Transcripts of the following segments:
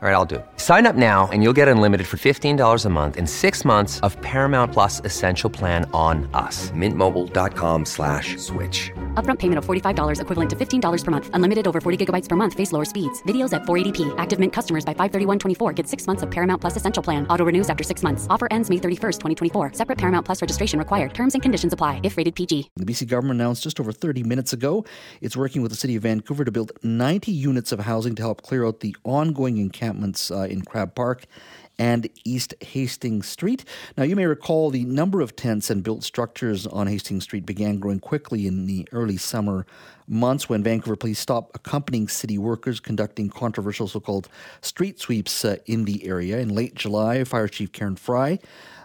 All right, I'll do it. Sign up now and you'll get unlimited for $15 a month and six months of Paramount Plus Essential Plan on us. Mintmobile.com slash switch. Upfront payment of $45 equivalent to $15 per month. Unlimited over 40 gigabytes per month. Face lower speeds. Videos at 480p. Active Mint customers by 531.24 get six months of Paramount Plus Essential Plan. Auto renews after six months. Offer ends May 31st, 2024. Separate Paramount Plus registration required. Terms and conditions apply if rated PG. The BC government announced just over 30 minutes ago it's working with the City of Vancouver to build 90 units of housing to help clear out the ongoing encampments uh, in Crab Park and East Hastings Street. Now, you may recall the number of tents and built structures on Hastings Street began growing quickly in the early summer months when Vancouver police stopped accompanying city workers conducting controversial so called street sweeps uh, in the area. In late July, Fire Chief Karen Fry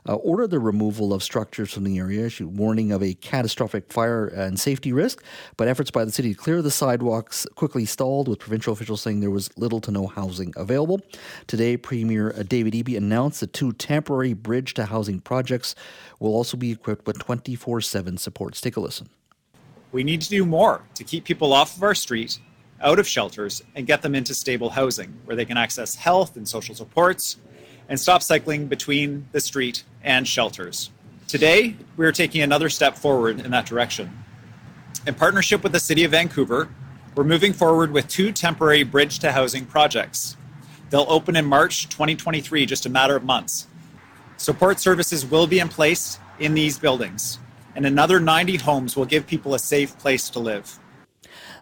uh, ordered the removal of structures from the area, she, warning of a catastrophic fire and safety risk. But efforts by the city to clear the sidewalks quickly stalled, with provincial officials saying there was little to no housing available. Today, Premier David Eby announced that two temporary bridge to housing projects will also be equipped with 24 7 supports. Take a listen. We need to do more to keep people off of our street, out of shelters, and get them into stable housing where they can access health and social supports and stop cycling between the street and shelters. Today, we are taking another step forward in that direction. In partnership with the City of Vancouver, we're moving forward with two temporary bridge to housing projects. They'll open in March 2023, just a matter of months. Support services will be in place in these buildings, and another 90 homes will give people a safe place to live.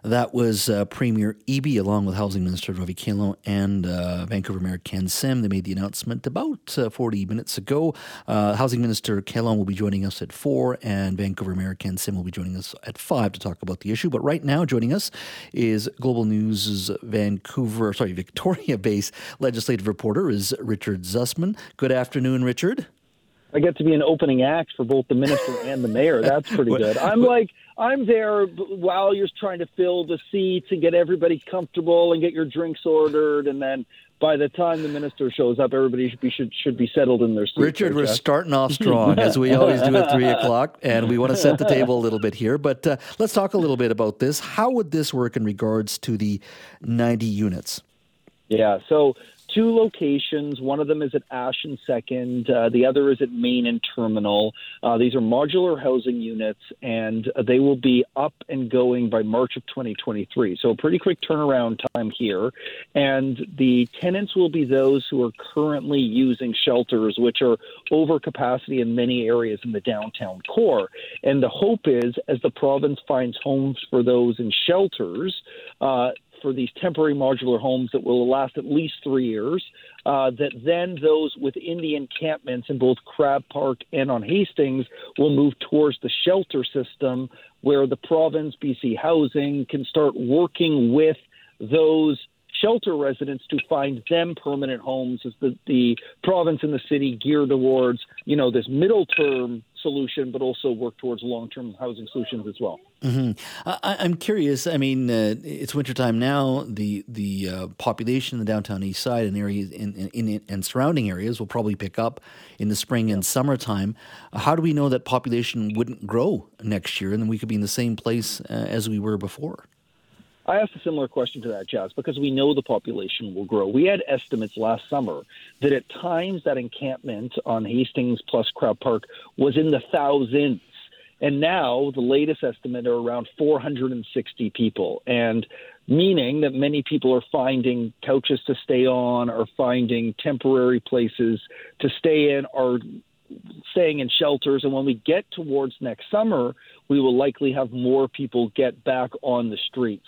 That was uh, Premier Eby, along with Housing Minister Ravi Kahlon and uh, Vancouver Mayor Ken Sim. They made the announcement about uh, 40 minutes ago. Uh, Housing Minister Kahlon will be joining us at 4, and Vancouver Mayor Ken Sim will be joining us at 5 to talk about the issue. But right now, joining us is Global News' Vancouver, sorry, Victoria based legislative reporter is Richard Zussman. Good afternoon, Richard. I get to be an opening act for both the minister and the mayor. That's pretty good. I'm like, I'm there while you're trying to fill the seats and get everybody comfortable and get your drinks ordered, and then by the time the minister shows up, everybody should be should, should be settled in their seats. Richard, we're starting off strong as we always do at three o'clock, and we want to set the table a little bit here. But uh, let's talk a little bit about this. How would this work in regards to the 90 units? Yeah, so two locations. One of them is at Ash and Second. Uh, the other is at Main and Terminal. Uh, these are modular housing units, and they will be up and going by March of 2023. So a pretty quick turnaround time here. And the tenants will be those who are currently using shelters, which are over capacity in many areas in the downtown core. And the hope is, as the province finds homes for those in shelters, uh, for these temporary modular homes that will last at least three years. Uh, that then those within the encampments in both Crab Park and on Hastings will move towards the shelter system, where the province, BC Housing, can start working with those shelter residents to find them permanent homes as the, the province and the city gear towards, you know, this middle term solution, but also work towards long term housing solutions as well. Mm-hmm. I, am curious. I mean, uh, it's wintertime now. The the uh, population in the downtown east side and areas in, in, in, and surrounding areas will probably pick up in the spring and summertime. how do we know that population wouldn't grow next year and then we could be in the same place uh, as we were before? I asked a similar question to that, Jas, because we know the population will grow. We had estimates last summer that at times that encampment on Hastings plus Crab Park was in the thousands. And now the latest estimate are around 460 people. And meaning that many people are finding couches to stay on, are finding temporary places to stay in, are staying in shelters. And when we get towards next summer, we will likely have more people get back on the streets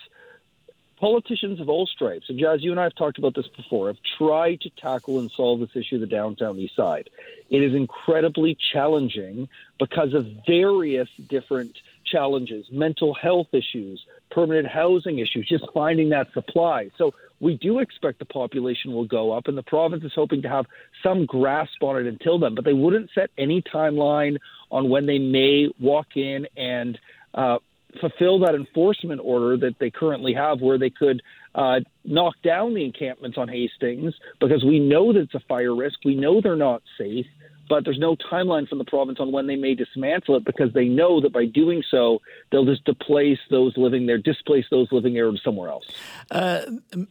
politicians of all stripes, and Jas, you and I have talked about this before, have tried to tackle and solve this issue of the downtown east side. It is incredibly challenging because of various different challenges, mental health issues, permanent housing issues, just finding that supply. So we do expect the population will go up, and the province is hoping to have some grasp on it until then, but they wouldn't set any timeline on when they may walk in and uh, fulfill that enforcement order that they currently have, where they could uh, knock down the encampments on Hastings because we know that it's a fire risk. We know they're not safe. but there's no timeline from the province on when they may dismantle it because they know that by doing so, they'll just displace those living there, displace those living there somewhere else. Uh,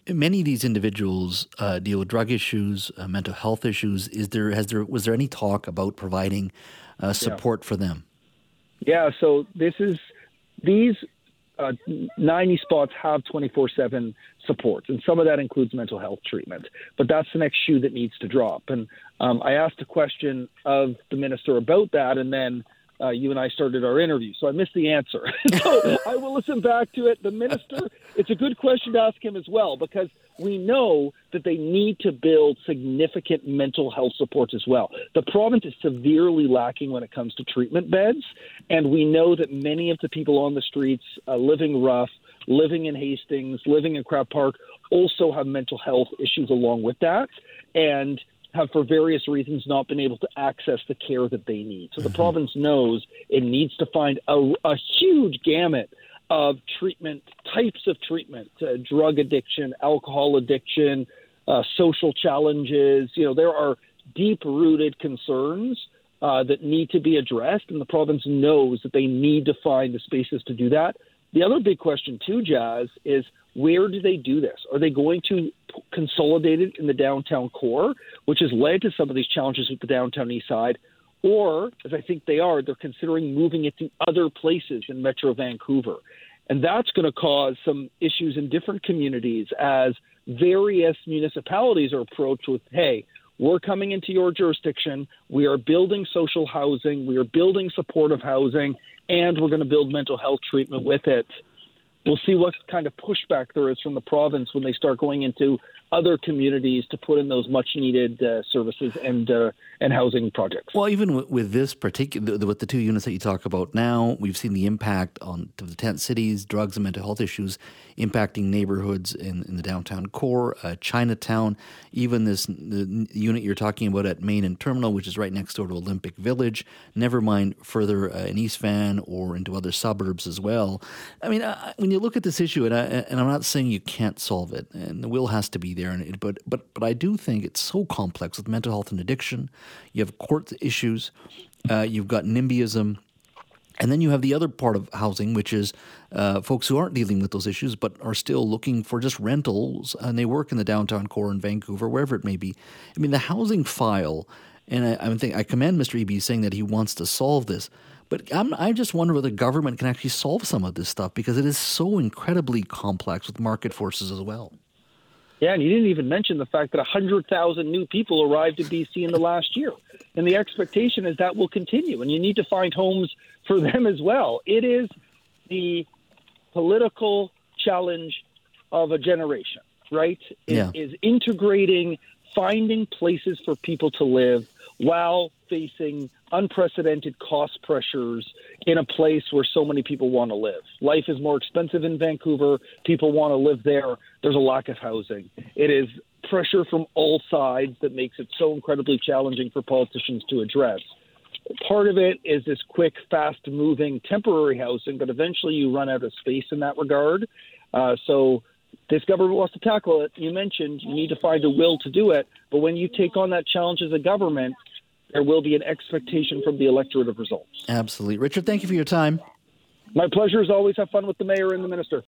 many of these individuals uh, deal with drug issues, uh, mental health issues. Is there has there was there any talk about providing uh, support yeah. for them? Yeah, so this is these uh, 90 spots have 24 7 support, and some of that includes mental health treatment. But that's the next shoe that needs to drop. And um, I asked a question of the minister about that, and then uh, you and I started our interview, so I missed the answer. so I will listen back to it. The minister, it's a good question to ask him as well because we know that they need to build significant mental health supports as well. The province is severely lacking when it comes to treatment beds, and we know that many of the people on the streets uh, living rough, living in Hastings, living in Crab Park, also have mental health issues along with that. And have, for various reasons, not been able to access the care that they need. So the mm-hmm. province knows it needs to find a, a huge gamut of treatment, types of treatment, uh, drug addiction, alcohol addiction, uh, social challenges. You know, there are deep rooted concerns uh, that need to be addressed, and the province knows that they need to find the spaces to do that. The other big question, too, Jas, is where do they do this? Are they going to consolidate it in the downtown core, which has led to some of these challenges with the downtown east side? Or, as I think they are, they're considering moving it to other places in Metro Vancouver. And that's going to cause some issues in different communities as various municipalities are approached with, hey, we're coming into your jurisdiction. We are building social housing. We are building supportive housing, and we're going to build mental health treatment with it we'll see what kind of pushback there is from the province when they start going into other communities to put in those much needed uh, services and uh, and housing projects. Well, even with, with this particular with the two units that you talk about now, we've seen the impact on the tent cities, drugs and mental health issues impacting neighborhoods in, in the downtown core, uh, Chinatown, even this unit you're talking about at Main and Terminal, which is right next door to Olympic Village. Never mind further uh, in East Van or into other suburbs as well. I mean, uh, when you look at this issue, and, I, and I'm not saying you can't solve it, and the will has to be there, and it, but but but I do think it's so complex with mental health and addiction. You have court issues. Uh, you've got NIMBYism and then you have the other part of housing, which is uh, folks who aren't dealing with those issues but are still looking for just rentals, and they work in the downtown core in Vancouver, wherever it may be. I mean, the housing file, and I, I think I commend Mr. Eby saying that he wants to solve this, but I'm, I just wonder whether government can actually solve some of this stuff because it is so incredibly complex with market forces as well. Yeah, and you didn't even mention the fact that 100,000 new people arrived in BC in the last year. And the expectation is that will continue, and you need to find homes for them as well. It is the political challenge of a generation, right? It yeah. is integrating, finding places for people to live while facing unprecedented cost pressures in a place where so many people want to live. Life is more expensive in Vancouver. People want to live there. There's a lack of housing. It is pressure from all sides that makes it so incredibly challenging for politicians to address. Part of it is this quick, fast moving temporary housing, but eventually you run out of space in that regard. Uh, so this government wants to tackle it. You mentioned you need to find a will to do it, but when you take on that challenge as a government, there will be an expectation from the electorate of results. Absolutely. Richard, thank you for your time. My pleasure as always. Have fun with the mayor and the minister.